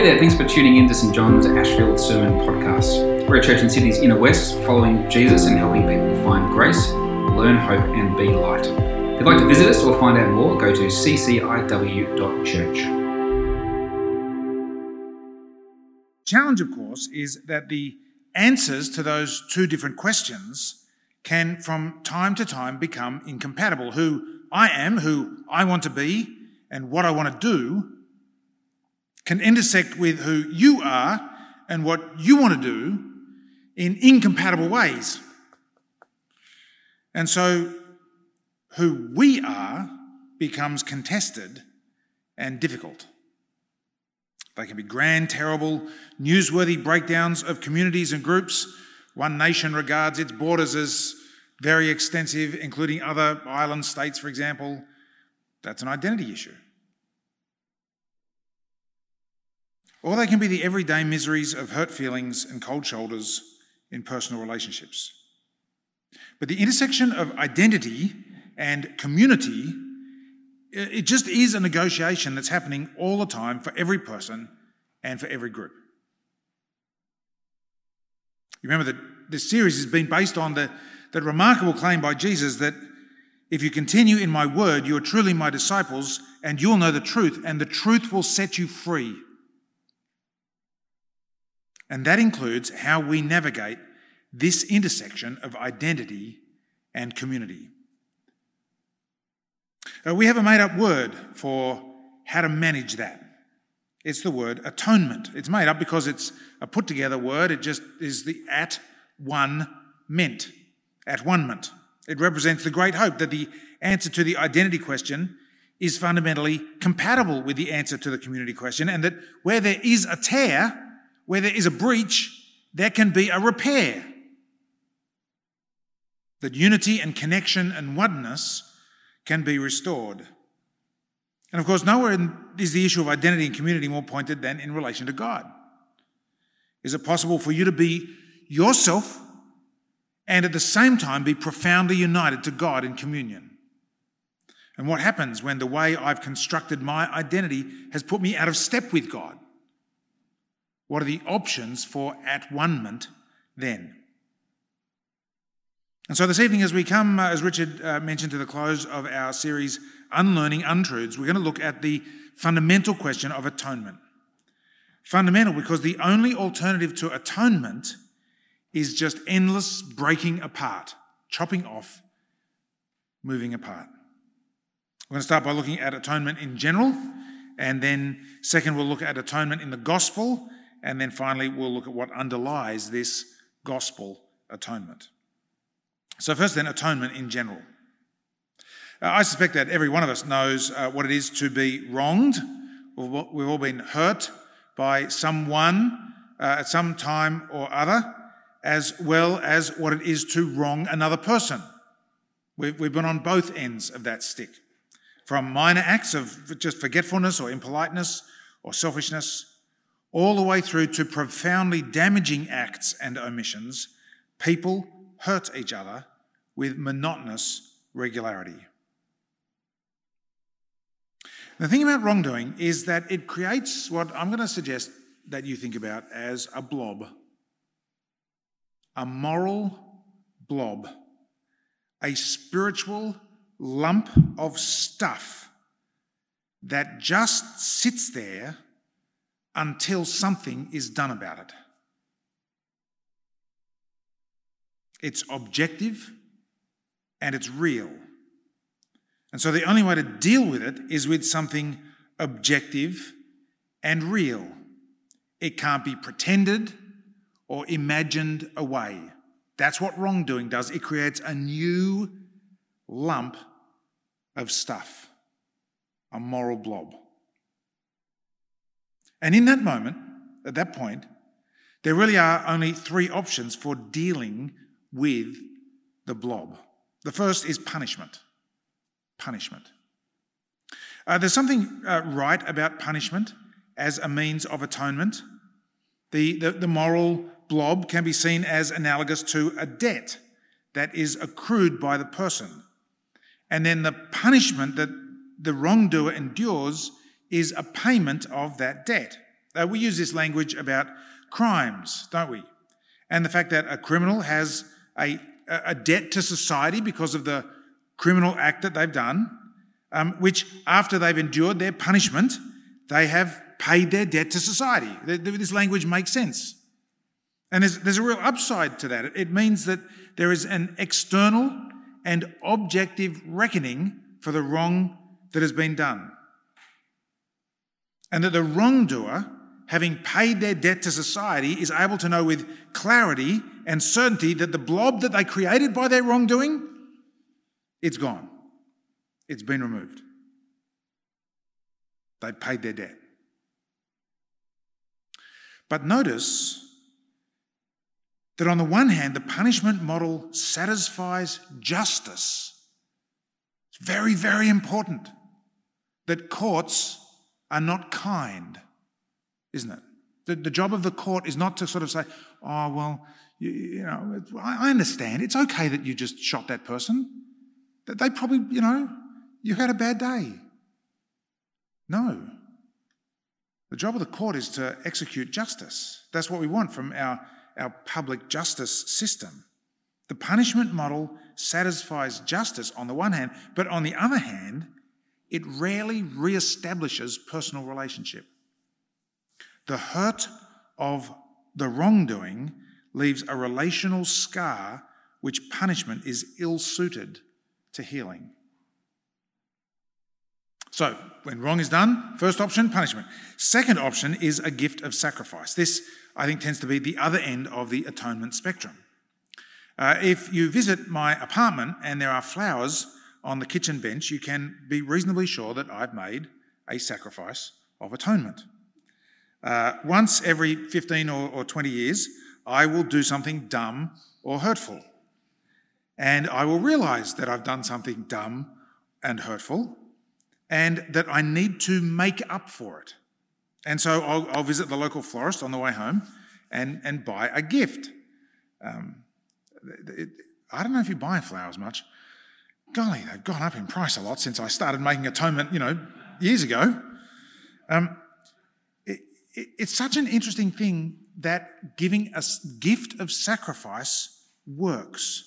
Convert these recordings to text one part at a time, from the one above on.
Hey there, thanks for tuning in to St John's Ashfield Sermon Podcast. We're a church in Sydney's inner west, following Jesus and helping people find grace, learn hope, and be light. If you'd like to visit us or find out more, go to cciw.church. Challenge, of course, is that the answers to those two different questions can from time to time become incompatible. Who I am, who I want to be, and what I want to do can intersect with who you are and what you want to do in incompatible ways. And so, who we are becomes contested and difficult. They can be grand, terrible, newsworthy breakdowns of communities and groups. One nation regards its borders as very extensive, including other island states, for example. That's an identity issue. Or they can be the everyday miseries of hurt feelings and cold shoulders in personal relationships. But the intersection of identity and community, it just is a negotiation that's happening all the time for every person and for every group. You remember that this series has been based on the, that remarkable claim by Jesus that if you continue in my word, you are truly my disciples, and you'll know the truth, and the truth will set you free. And that includes how we navigate this intersection of identity and community. Uh, we have a made up word for how to manage that. It's the word atonement. It's made up because it's a put together word. It just is the at one meant. At one meant. It represents the great hope that the answer to the identity question is fundamentally compatible with the answer to the community question, and that where there is a tear, where there is a breach, there can be a repair. That unity and connection and oneness can be restored. And of course, nowhere is the issue of identity and community more pointed than in relation to God. Is it possible for you to be yourself and at the same time be profoundly united to God in communion? And what happens when the way I've constructed my identity has put me out of step with God? What are the options for at one then? And so this evening, as we come, uh, as Richard uh, mentioned, to the close of our series, Unlearning Untruths, we're going to look at the fundamental question of atonement. Fundamental because the only alternative to atonement is just endless breaking apart, chopping off, moving apart. We're going to start by looking at atonement in general, and then, second, we'll look at atonement in the gospel, and then finally, we'll look at what underlies this gospel atonement. So, first, then, atonement in general. Uh, I suspect that every one of us knows uh, what it is to be wronged. We've all been hurt by someone uh, at some time or other, as well as what it is to wrong another person. We've, we've been on both ends of that stick. From minor acts of just forgetfulness or impoliteness or selfishness all the way through to profoundly damaging acts and omissions, people hurt each other with monotonous regularity. The thing about wrongdoing is that it creates what I'm going to suggest that you think about as a blob, a moral blob, a spiritual lump of stuff that just sits there until something is done about it. It's objective and it's real. And so the only way to deal with it is with something objective and real. It can't be pretended or imagined away. That's what wrongdoing does. It creates a new lump of stuff, a moral blob. And in that moment, at that point, there really are only three options for dealing with the blob. The first is punishment. Punishment. Uh, there's something uh, right about punishment as a means of atonement. The, the, the moral blob can be seen as analogous to a debt that is accrued by the person. And then the punishment that the wrongdoer endures is a payment of that debt. We use this language about crimes, don't we? And the fact that a criminal has a, a debt to society because of the criminal act that they've done, um, which after they've endured their punishment, they have paid their debt to society. This language makes sense. And there's, there's a real upside to that. It means that there is an external and objective reckoning for the wrong that has been done. And that the wrongdoer, having paid their debt to society, is able to know with clarity and certainty that the blob that they created by their wrongdoing, it's gone. It's been removed. They've paid their debt. But notice that on the one hand, the punishment model satisfies justice. It's very, very important that courts are not kind, isn't it? The, the job of the court is not to sort of say, oh, well, you, you know, I understand. It's okay that you just shot that person. That they probably, you know, you had a bad day. No. The job of the court is to execute justice. That's what we want from our, our public justice system. The punishment model satisfies justice on the one hand, but on the other hand, it rarely re-establishes personal relationship. The hurt of the wrongdoing leaves a relational scar which punishment is ill suited to healing. So, when wrong is done, first option, punishment. Second option is a gift of sacrifice. This, I think, tends to be the other end of the atonement spectrum. Uh, if you visit my apartment and there are flowers on the kitchen bench, you can be reasonably sure that I've made a sacrifice of atonement. Uh, once every 15 or, or 20 years, I will do something dumb or hurtful. And I will realize that I've done something dumb and hurtful, and that I need to make up for it. And so I'll, I'll visit the local florist on the way home and, and buy a gift. Um, it, I don't know if you buy flowers much. Golly, they've gone up in price a lot since I started making atonement, you know, years ago. Um, it, it, it's such an interesting thing that giving a gift of sacrifice works.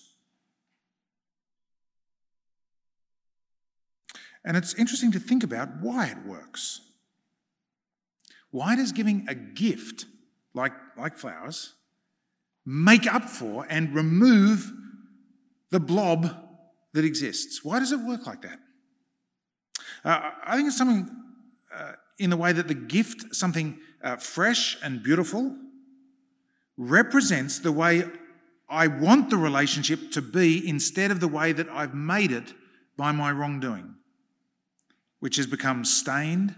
And it's interesting to think about why it works. Why does giving a gift, like, like flowers, make up for and remove the blob that exists? Why does it work like that? Uh, I think it's something uh, in the way that the gift, something uh, fresh and beautiful, represents the way I want the relationship to be instead of the way that I've made it by my wrongdoing which has become stained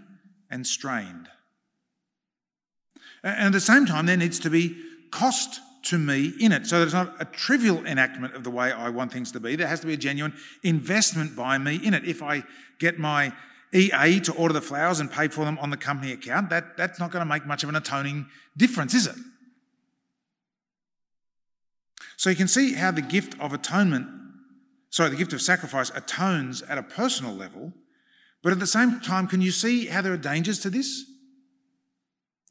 and strained. And at the same time, there needs to be cost to me in it, so that it's not a trivial enactment of the way I want things to be. There has to be a genuine investment by me in it. If I get my EA to order the flowers and pay for them on the company account, that, that's not going to make much of an atoning difference, is it? So you can see how the gift of atonement, sorry, the gift of sacrifice atones at a personal level but at the same time, can you see how there are dangers to this?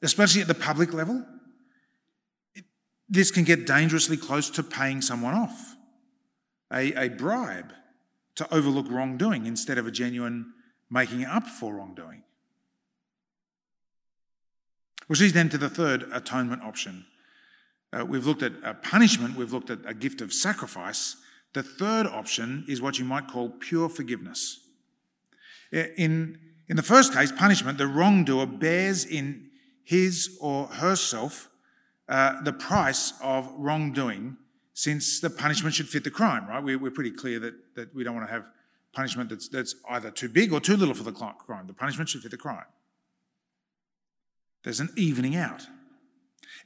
Especially at the public level? This can get dangerously close to paying someone off, a, a bribe to overlook wrongdoing instead of a genuine making up for wrongdoing. Which leads then to the third atonement option. Uh, we've looked at a punishment, we've looked at a gift of sacrifice. The third option is what you might call pure forgiveness. In, in the first case, punishment, the wrongdoer bears in his or herself uh, the price of wrongdoing, since the punishment should fit the crime, right? We're, we're pretty clear that, that we don't want to have punishment that's, that's either too big or too little for the crime. The punishment should fit the crime. There's an evening out.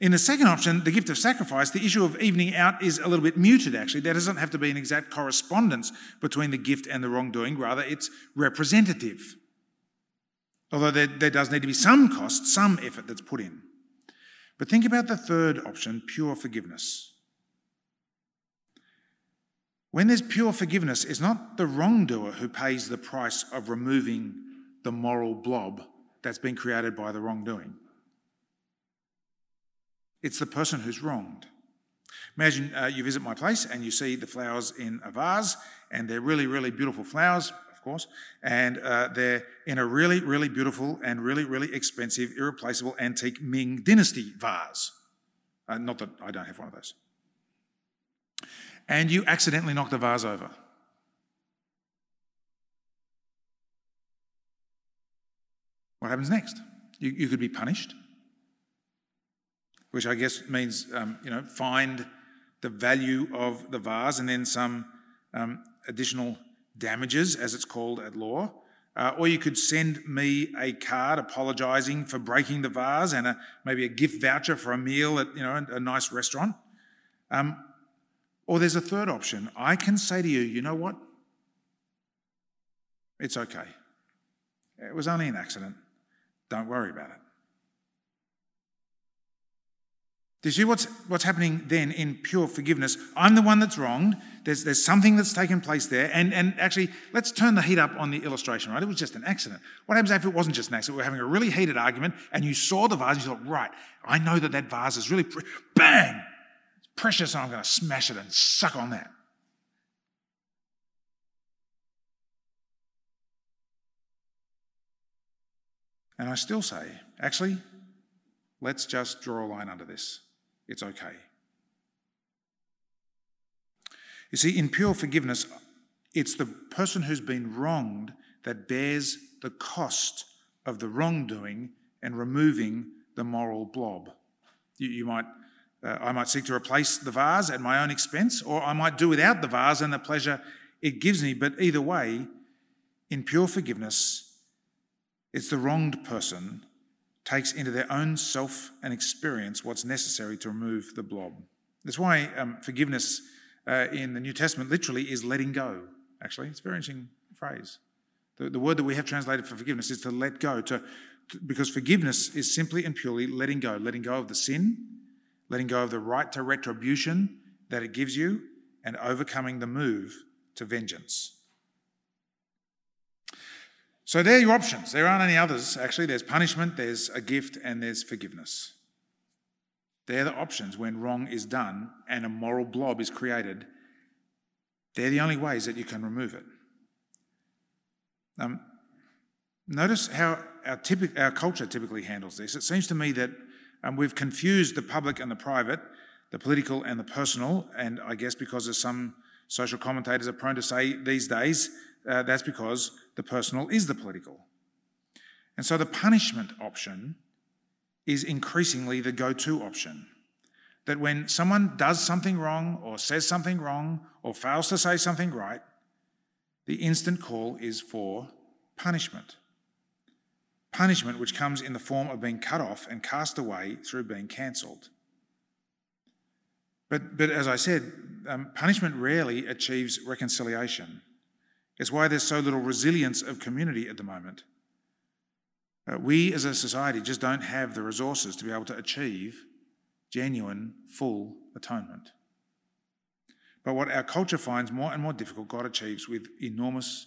In the second option, the gift of sacrifice, the issue of evening out is a little bit muted actually. There doesn't have to be an exact correspondence between the gift and the wrongdoing, rather, it's representative. Although there, there does need to be some cost, some effort that's put in. But think about the third option pure forgiveness. When there's pure forgiveness, it's not the wrongdoer who pays the price of removing the moral blob that's been created by the wrongdoing. It's the person who's wronged. Imagine uh, you visit my place and you see the flowers in a vase, and they're really, really beautiful flowers, course, and uh, they're in a really, really beautiful and really, really expensive, irreplaceable antique Ming Dynasty vase. Uh, not that I don't have one of those. And you accidentally knock the vase over. What happens next? You, you could be punished, which I guess means, um, you know, find the value of the vase and then some um, additional damages, as it's called at law. Uh, or you could send me a card apologising for breaking the vase and a, maybe a gift voucher for a meal at you know a nice restaurant. Um, or there's a third option. I can say to you, you know what? It's okay. It was only an accident. Don't worry about it. Do you see what's, what's happening then in pure forgiveness? I'm the one that's wronged. There's, there's something that's taken place there. And, and actually, let's turn the heat up on the illustration, right? It was just an accident. What happens if it wasn't just an accident? We're having a really heated argument and you saw the vase and you thought, right, I know that that vase is really, pre- bang, it's precious and I'm going to smash it and suck on that. And I still say, actually, let's just draw a line under this it's okay. You see, in pure forgiveness, it's the person who's been wronged that bears the cost of the wrongdoing and removing the moral blob. You, you might, uh, I might seek to replace the vase at my own expense, or I might do without the vase and the pleasure it gives me. But either way, in pure forgiveness, it's the wronged person takes into their own self and experience what's necessary to remove the blob. That's why um, forgiveness uh, in the New Testament literally is letting go, actually. It's a very interesting phrase. The, the word that we have translated for forgiveness is to let go, to, to, because forgiveness is simply and purely letting go, letting go of the sin, letting go of the right to retribution that it gives you, and overcoming the move to vengeance. So they're your options. There aren't any others, actually. There's punishment, there's a gift, and there's forgiveness. They're the options when wrong is done and a moral blob is created. They're the only ways that you can remove it. Um, notice how our, typic, our culture typically handles this. It seems to me that um, we've confused the public and the private, the political and the personal, and I guess because of some social commentators are prone to say these days, uh, that's because the personal is the political. And so the punishment option is increasingly the go to option. That when someone does something wrong or says something wrong or fails to say something right, the instant call is for punishment. Punishment which comes in the form of being cut off and cast away through being cancelled. But, but as I said, um, punishment rarely achieves reconciliation. It's why there's so little resilience of community at the moment. Uh, we as a society just don't have the resources to be able to achieve genuine, full atonement. But what our culture finds more and more difficult, God achieves with enormous,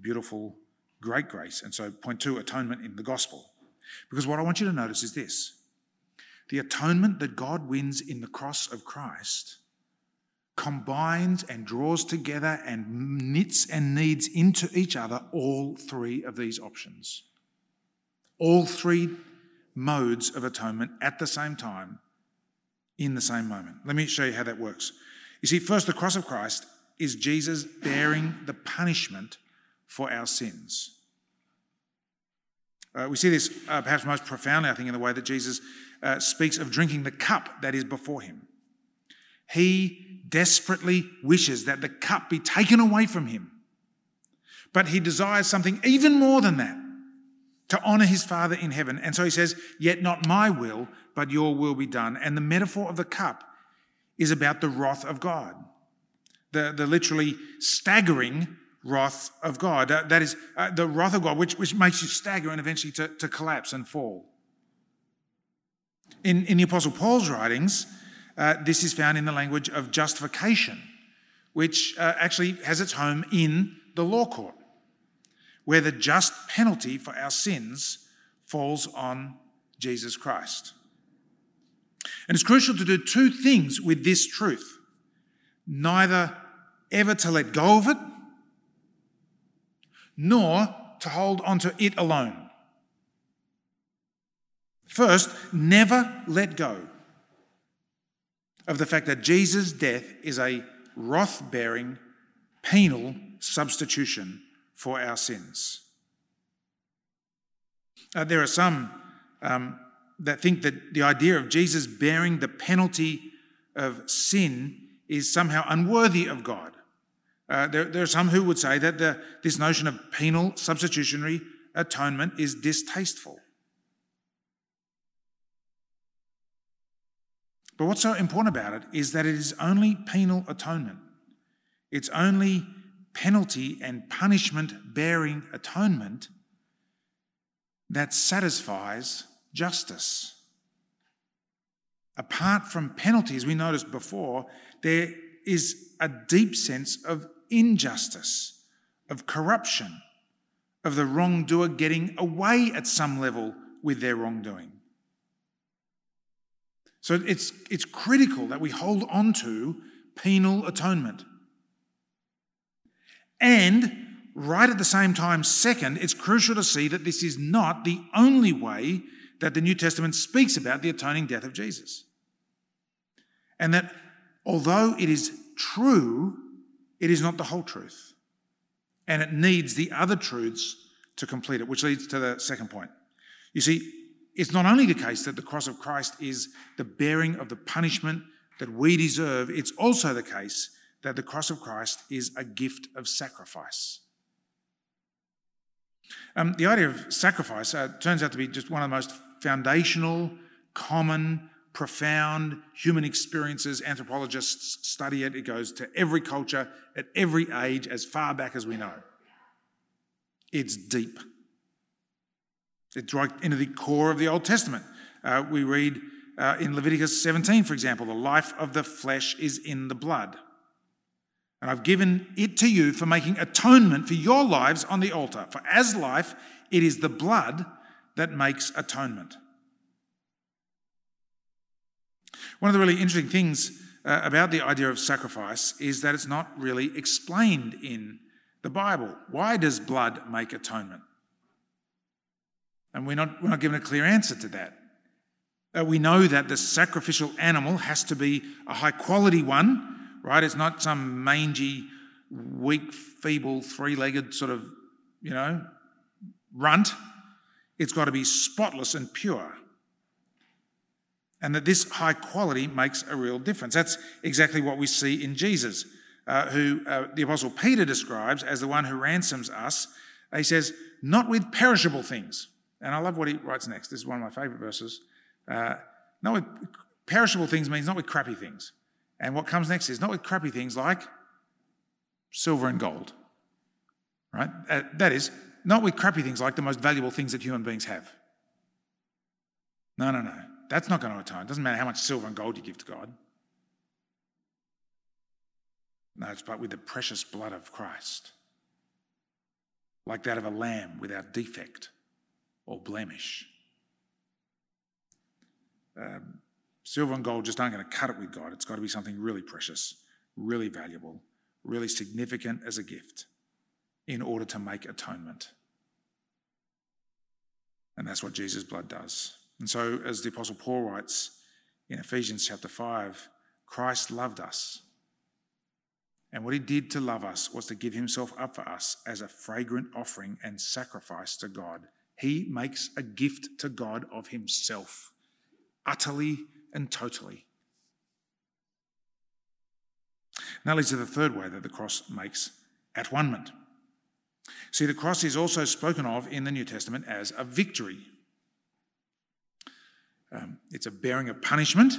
beautiful, great grace. And so, point two, atonement in the gospel. Because what I want you to notice is this the atonement that God wins in the cross of Christ combines and draws together and knits and kneads into each other all three of these options. All three modes of atonement at the same time in the same moment. Let me show you how that works. You see, first, the cross of Christ is Jesus bearing the punishment for our sins. Uh, we see this uh, perhaps most profoundly, I think, in the way that Jesus uh, speaks of drinking the cup that is before him. He desperately wishes that the cup be taken away from him. But he desires something even more than that to honor his Father in heaven. And so he says, Yet not my will, but your will be done. And the metaphor of the cup is about the wrath of God, the, the literally staggering wrath of God. that is uh, the wrath of God, which, which makes you stagger and eventually to, to collapse and fall. In, in the Apostle Paul's writings, uh, this is found in the language of justification, which uh, actually has its home in the law court, where the just penalty for our sins falls on Jesus Christ. And it's crucial to do two things with this truth neither ever to let go of it, nor to hold onto it alone. First, never let go of the fact that Jesus' death is a wrath bearing, penal substitution for our sins. Uh, there are some um, that think that the idea of Jesus bearing the penalty of sin is somehow unworthy of God. Uh, there, there, are some who would say that the, this notion of penal substitutionary atonement is distasteful. But what's so important about it is that it is only penal atonement. It's only penalty and punishment bearing atonement that satisfies justice. Apart from penalties, we noticed before, there is a deep sense of injustice, of corruption, of the wrongdoer getting away at some level with their wrongdoing. So it's, it's critical that we hold on to penal atonement. And right at the same time, second, it's crucial to see that this is not the only way that the New Testament speaks about the atoning death of Jesus. And that although it is true, it is not the whole truth. And it needs the other truths to complete it, which leads to the second point. You see, it's not only the case that the cross of Christ is the bearing of the punishment that we deserve, it's also the case that the cross of Christ is a gift of sacrifice. Um, the idea of sacrifice uh, turns out to be just one of the most foundational, common, profound human experiences. Anthropologists study it. It goes to every culture, at every age, as far back as we know. It's deep. It's right into the core of the Old Testament. Uh, we read uh, in Leviticus 17, for example, the life of the flesh is in the blood. And I've given it to you for making atonement for your lives on the altar. For as life, it is the blood that makes atonement. One of the really interesting things uh, about the idea of sacrifice is that it's not really explained in the Bible. Why does blood make atonement? And we're not, we're not given a clear answer to that. Uh, we know that the sacrificial animal has to be a high quality one, right? It's not some mangy, weak, feeble, three legged sort of, you know, runt. It's got to be spotless and pure. And that this high quality makes a real difference. That's exactly what we see in Jesus, uh, who uh, the Apostle Peter describes as the one who ransoms us. He says, not with perishable things. And I love what he writes next. This is one of my favorite verses. Uh, not with perishable things means not with crappy things. And what comes next is not with crappy things like silver and gold, right? Uh, that is, not with crappy things like the most valuable things that human beings have. No, no, no. That's not going to atone. It doesn't matter how much silver and gold you give to God. No, it's but with the precious blood of Christ, like that of a lamb without defect or blemish. Um, Silver and gold just aren't going to cut it with God. It's got to be something really precious, really valuable, really significant as a gift in order to make atonement. And that's what Jesus' blood does. And so, as the Apostle Paul writes in Ephesians chapter 5, Christ loved us. And what he did to love us was to give himself up for us as a fragrant offering and sacrifice to God. He makes a gift to God of himself, utterly and totally. That leads to the third way that the cross makes at one ment. See, the cross is also spoken of in the New Testament as a victory. Um, it's a bearing of punishment.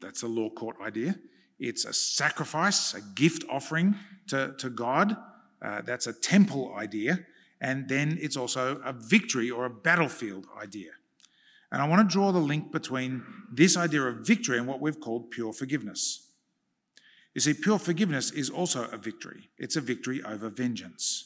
That's a law court idea. It's a sacrifice, a gift offering to, to God. Uh, that's a temple idea. And then it's also a victory or a battlefield idea. And I want to draw the link between this idea of victory and what we've called pure forgiveness. You see, pure forgiveness is also a victory, it's a victory over vengeance.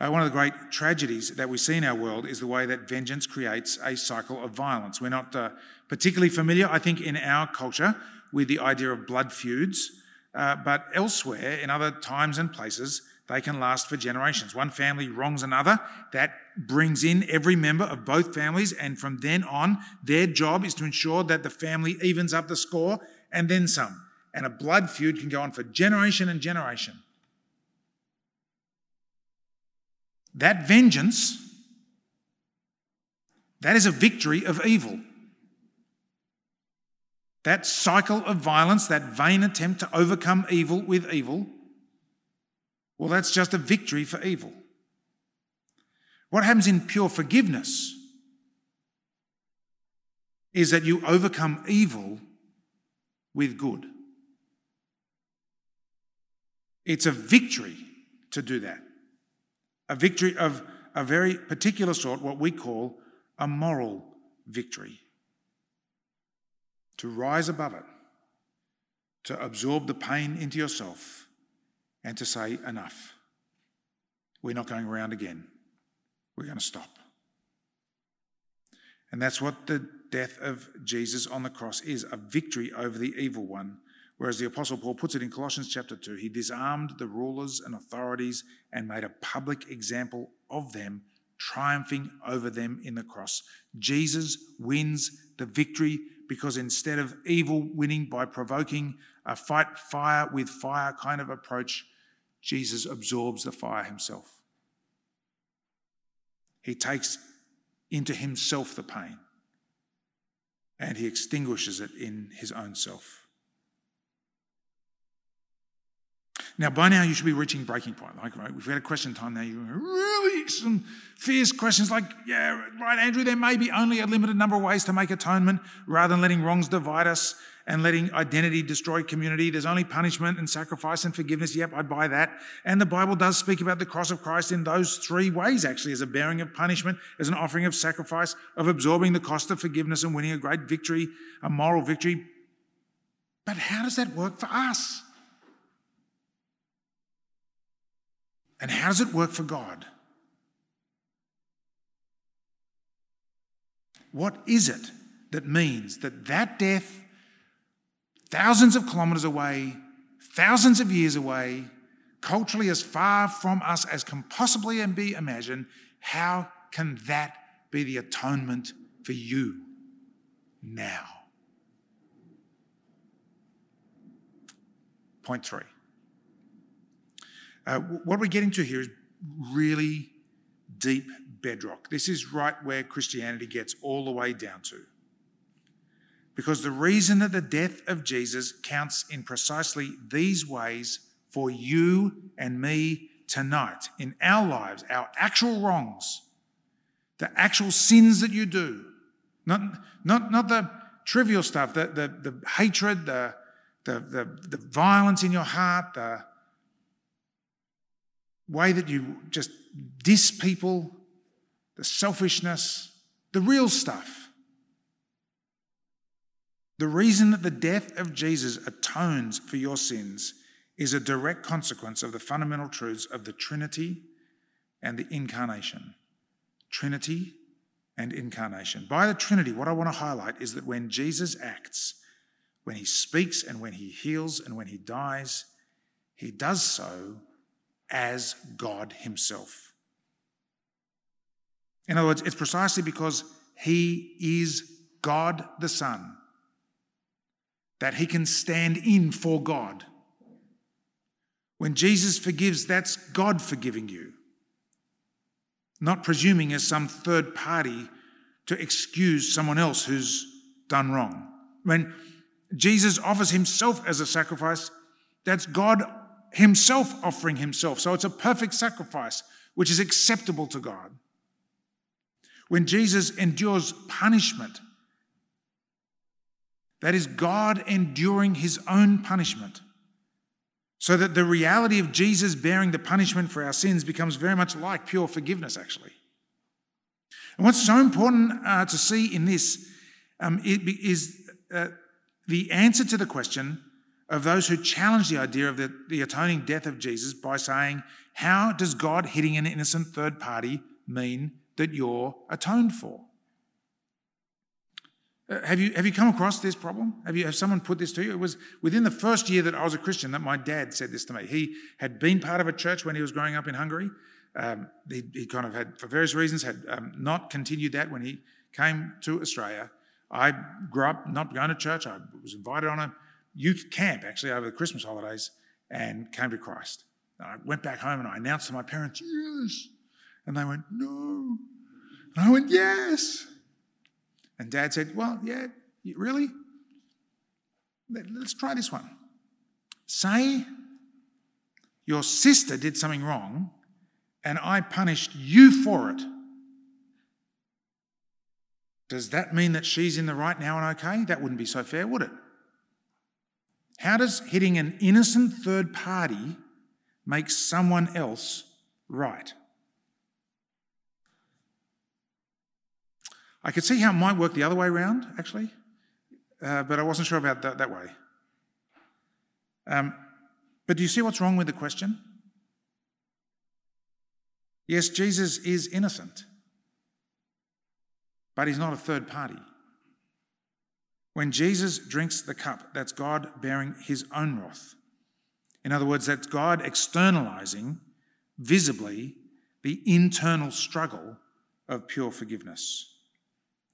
Uh, one of the great tragedies that we see in our world is the way that vengeance creates a cycle of violence. We're not uh, particularly familiar, I think, in our culture with the idea of blood feuds, uh, but elsewhere, in other times and places, they can last for generations. One family wrongs another, that brings in every member of both families, and from then on, their job is to ensure that the family evens up the score and then some. And a blood feud can go on for generation and generation. That vengeance, that is a victory of evil. That cycle of violence, that vain attempt to overcome evil with evil, well, that's just a victory for evil. What happens in pure forgiveness is that you overcome evil with good. It's a victory to do that. A victory of a very particular sort, what we call a moral victory. To rise above it, to absorb the pain into yourself and to say, enough. We're not going around again. We're going to stop. And that's what the death of Jesus on the cross is a victory over the evil one. Whereas the Apostle Paul puts it in Colossians chapter 2, he disarmed the rulers and authorities and made a public example of them, triumphing over them in the cross. Jesus wins the victory because instead of evil winning by provoking a fight fire with fire kind of approach, Jesus absorbs the fire himself. He takes into himself the pain and he extinguishes it in his own self. Now, by now, you should be reaching breaking point. Like, right, we've had a question time now. You really some fierce questions like, yeah, right, Andrew, there may be only a limited number of ways to make atonement rather than letting wrongs divide us and letting identity destroy community. There's only punishment and sacrifice and forgiveness. Yep, I'd buy that. And the Bible does speak about the cross of Christ in those three ways, actually, as a bearing of punishment, as an offering of sacrifice, of absorbing the cost of forgiveness and winning a great victory, a moral victory. But how does that work for us? And how does it work for God? What is it that means that that death thousands of kilometres away, thousands of years away, culturally as far from us as can possibly be imagined, how can that be the atonement for you now? Point three. Uh, what we're getting to here is really deep bedrock. This is right where Christianity gets all the way down to. Because the reason that the death of Jesus counts in precisely these ways for you and me tonight in our lives, our actual wrongs, the actual sins that you do, not, not, not the trivial stuff, the, the, the hatred, the, the, the, the violence in your heart, the way that you just diss people, the selfishness, the real stuff. The reason that the death of Jesus atones for your sins is a direct consequence of the fundamental truths of the Trinity and the incarnation. Trinity and incarnation. By the Trinity, what I want to highlight is that when Jesus acts, when he speaks and when he heals and when he dies, he does so as God himself. In other words, it's precisely because he is God the Son that he can stand in for God. When Jesus forgives, that's God forgiving you, not presuming as some third party to excuse someone else who's done wrong. When Jesus offers himself as a sacrifice, that's God himself offering himself. So it's a perfect sacrifice, which is acceptable to God. When Jesus endures punishment, that is God enduring his own punishment. So that the reality of Jesus bearing the punishment for our sins becomes very much like pure forgiveness, actually. And what's so important uh, to see in this um, is uh, the answer to the question of those who challenge the idea of the, the atoning death of Jesus by saying, How does God hitting an innocent third party mean that you're atoned for? Uh, have you, have you come across this problem? Have, you, have someone put this to you? It was within the first year that I was a Christian that my dad said this to me. He had been part of a church when he was growing up in Hungary. Um, he, he, kind of had, for various reasons, had um, not continued that when he came to Australia. I grew up not going to church. I was invited on a youth camp actually over the Christmas holidays and came to Christ. And I went back home and I announced to my parents, yes. And they went, no. And I went, yes. And dad said, well, yeah, really? Let's try this one. Say your sister did something wrong and I punished you for it. Does that mean that she's in the right now and okay? That wouldn't be so fair, would it? How does hitting an innocent third party make someone else right? I could see how it might work the other way around, actually, uh, but I wasn't sure about that, that way. Um, but do you see what's wrong with the question? Yes, Jesus is innocent, but he's not a third party. When Jesus drinks the cup, that's God bearing his own wrath. In other words, that's God externalizing visibly the internal struggle of pure forgiveness.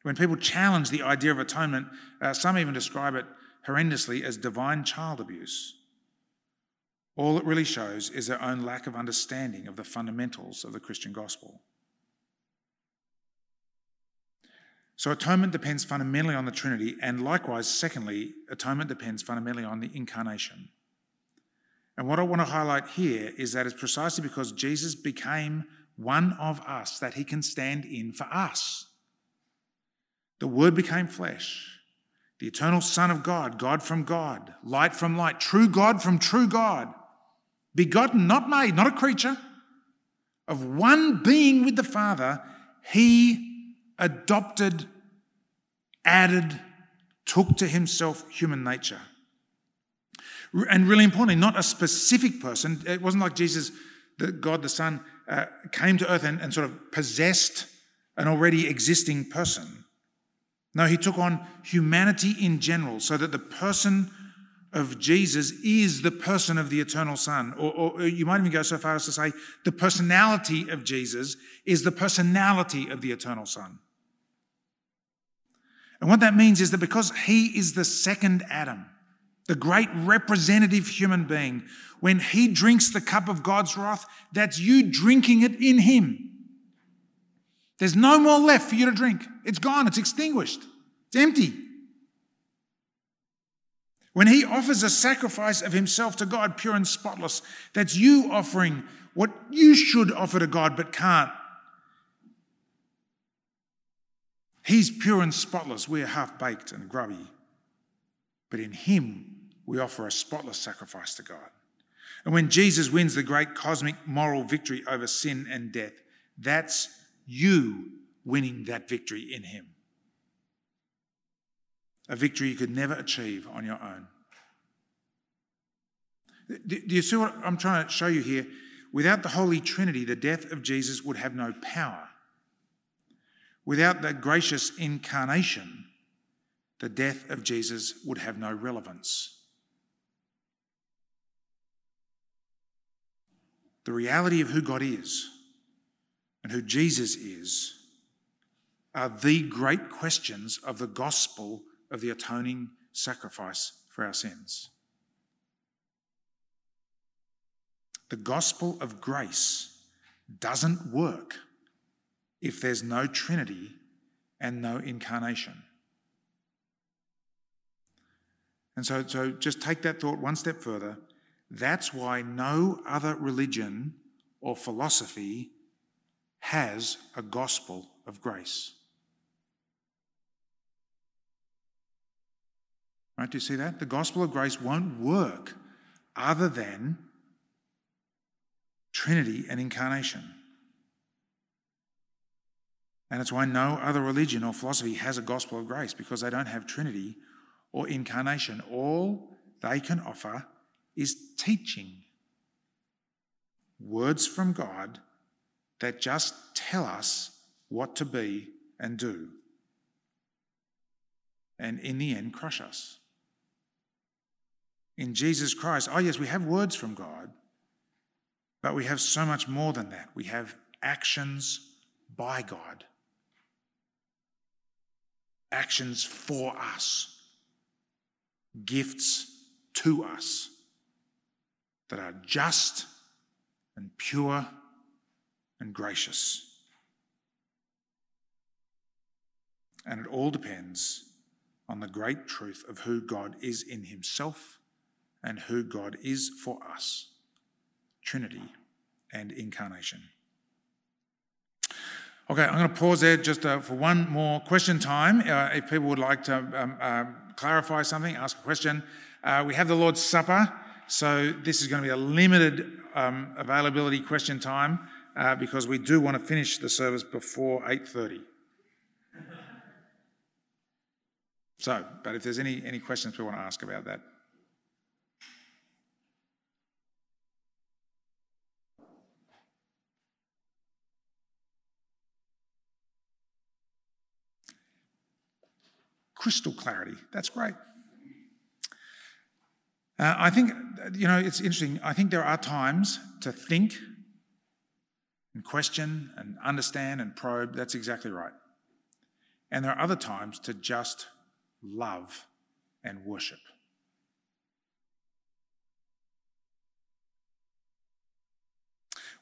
When people challenge the idea of atonement, uh, some even describe it horrendously as divine child abuse. All it really shows is their own lack of understanding of the fundamentals of the Christian gospel. So, atonement depends fundamentally on the Trinity, and likewise, secondly, atonement depends fundamentally on the incarnation. And what I want to highlight here is that it's precisely because Jesus became one of us that he can stand in for us. The Word became flesh, the eternal Son of God, God from God, light from light, true God from true God, begotten, not made, not a creature, of one being with the Father, he adopted, added, took to himself human nature. And really importantly, not a specific person. It wasn't like Jesus, the God the Son, uh, came to earth and, and sort of possessed an already existing person. No, he took on humanity in general, so that the person of Jesus is the person of the eternal Son. Or, or, you might even go so far as to say the personality of Jesus is the personality of the eternal Son. And what that means is that because he is the second Adam, the great representative human being, when he drinks the cup of God's wrath, that's you drinking it in him. There's no more left for you to drink. It's gone, it's extinguished, it's empty. When he offers a sacrifice of himself to God, pure and spotless, that's you offering what you should offer to God but can't He's pure and spotless. We're half baked and grubby. But in Him, we offer a spotless sacrifice to God. And when Jesus wins the great cosmic moral victory over sin and death, that's you winning that victory in Him. A victory you could never achieve on your own. Do you see what I'm trying to show you here? Without the Holy Trinity, the death of Jesus would have no power. Without the gracious incarnation, the death of Jesus would have no relevance. The reality of who God is and who Jesus is are the great questions of the gospel of the atoning sacrifice for our sins. The gospel of grace doesn't work if there's no Trinity and no incarnation. And so, so just take that thought one step further. That's why no other religion or philosophy has a gospel of grace. Right? Do you see that? The gospel of grace won't work other than Trinity and incarnation. And it's why no other religion or philosophy has a gospel of grace, because they don't have Trinity or incarnation. All they can offer is teaching. Words from God that just tell us what to be and do. And in the end, crush us. In Jesus Christ, oh, yes, we have words from God, but we have so much more than that. We have actions by God, actions for us, gifts to us that are just and pure and gracious. And it all depends on the great truth of who God is in Himself and who God is for us Trinity and incarnation. Okay, I'm going to pause there just uh, for one more question time. Uh, if people would like to um, uh, clarify something, ask a question. Uh, we have the Lord's Supper, so this is going to be a limited um, availability question time uh, because we do want to finish the service before 8.30. So, but if there's any, any questions we want to ask about that. Crystal clarity. That's great. Uh, I think, you know, it's interesting. I think there are times to think and question and understand and probe. That's exactly right. And there are other times to just love and worship.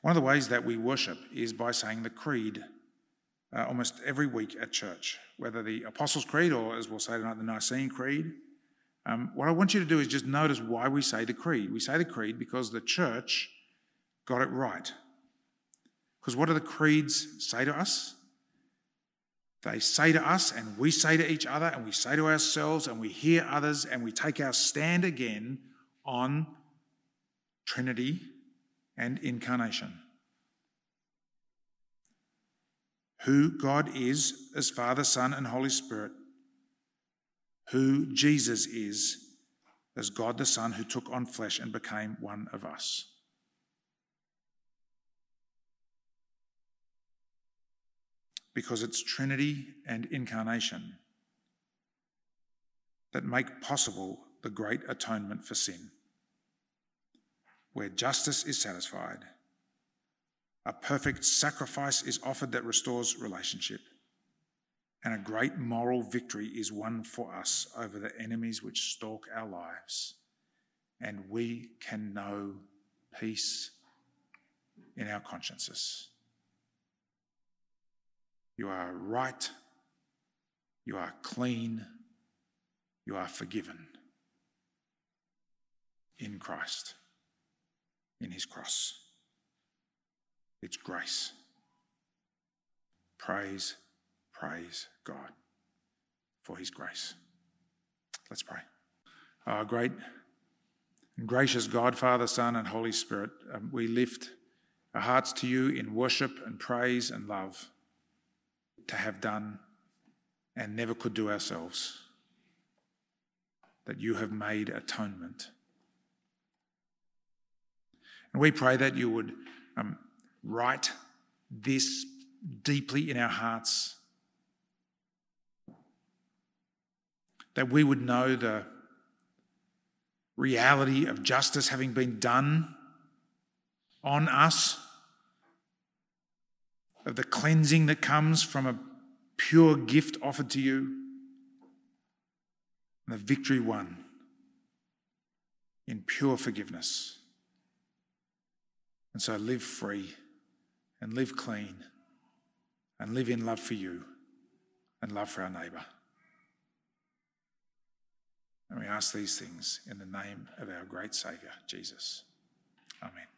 One of the ways that we worship is by saying the creed uh, almost every week at church, whether the Apostles' Creed or, as we'll say tonight, the Nicene Creed. Um, what I want you to do is just notice why we say the creed. We say the creed because the church got it right. Because what do the creeds say to us? They say to us, and we say to each other, and we say to ourselves, and we hear others, and we take our stand again on Trinity and incarnation. Who God is as Father, Son, and Holy Spirit. Who Jesus is as God the Son who took on flesh and became one of us. Because it's Trinity and incarnation that make possible the great atonement for sin, where justice is satisfied, a perfect sacrifice is offered that restores relationship, and a great moral victory is won for us over the enemies which stalk our lives, and we can know peace in our consciences. You are right. You are clean. You are forgiven in Christ, in his cross. It's grace. Praise, praise God for his grace. Let's pray. Our great and gracious God, Father, Son, and Holy Spirit, um, we lift our hearts to you in worship and praise and love to have done and never could do ourselves. That you have made atonement. And we pray that you would um, write this deeply in our hearts. That we would know the reality of justice having been done on us of the cleansing that comes from a pure gift offered to you, and the victory won in pure forgiveness. And so live free and live clean and live in love for you and love for our neighbour. And we ask these things in the name of our great Saviour, Jesus. Amen.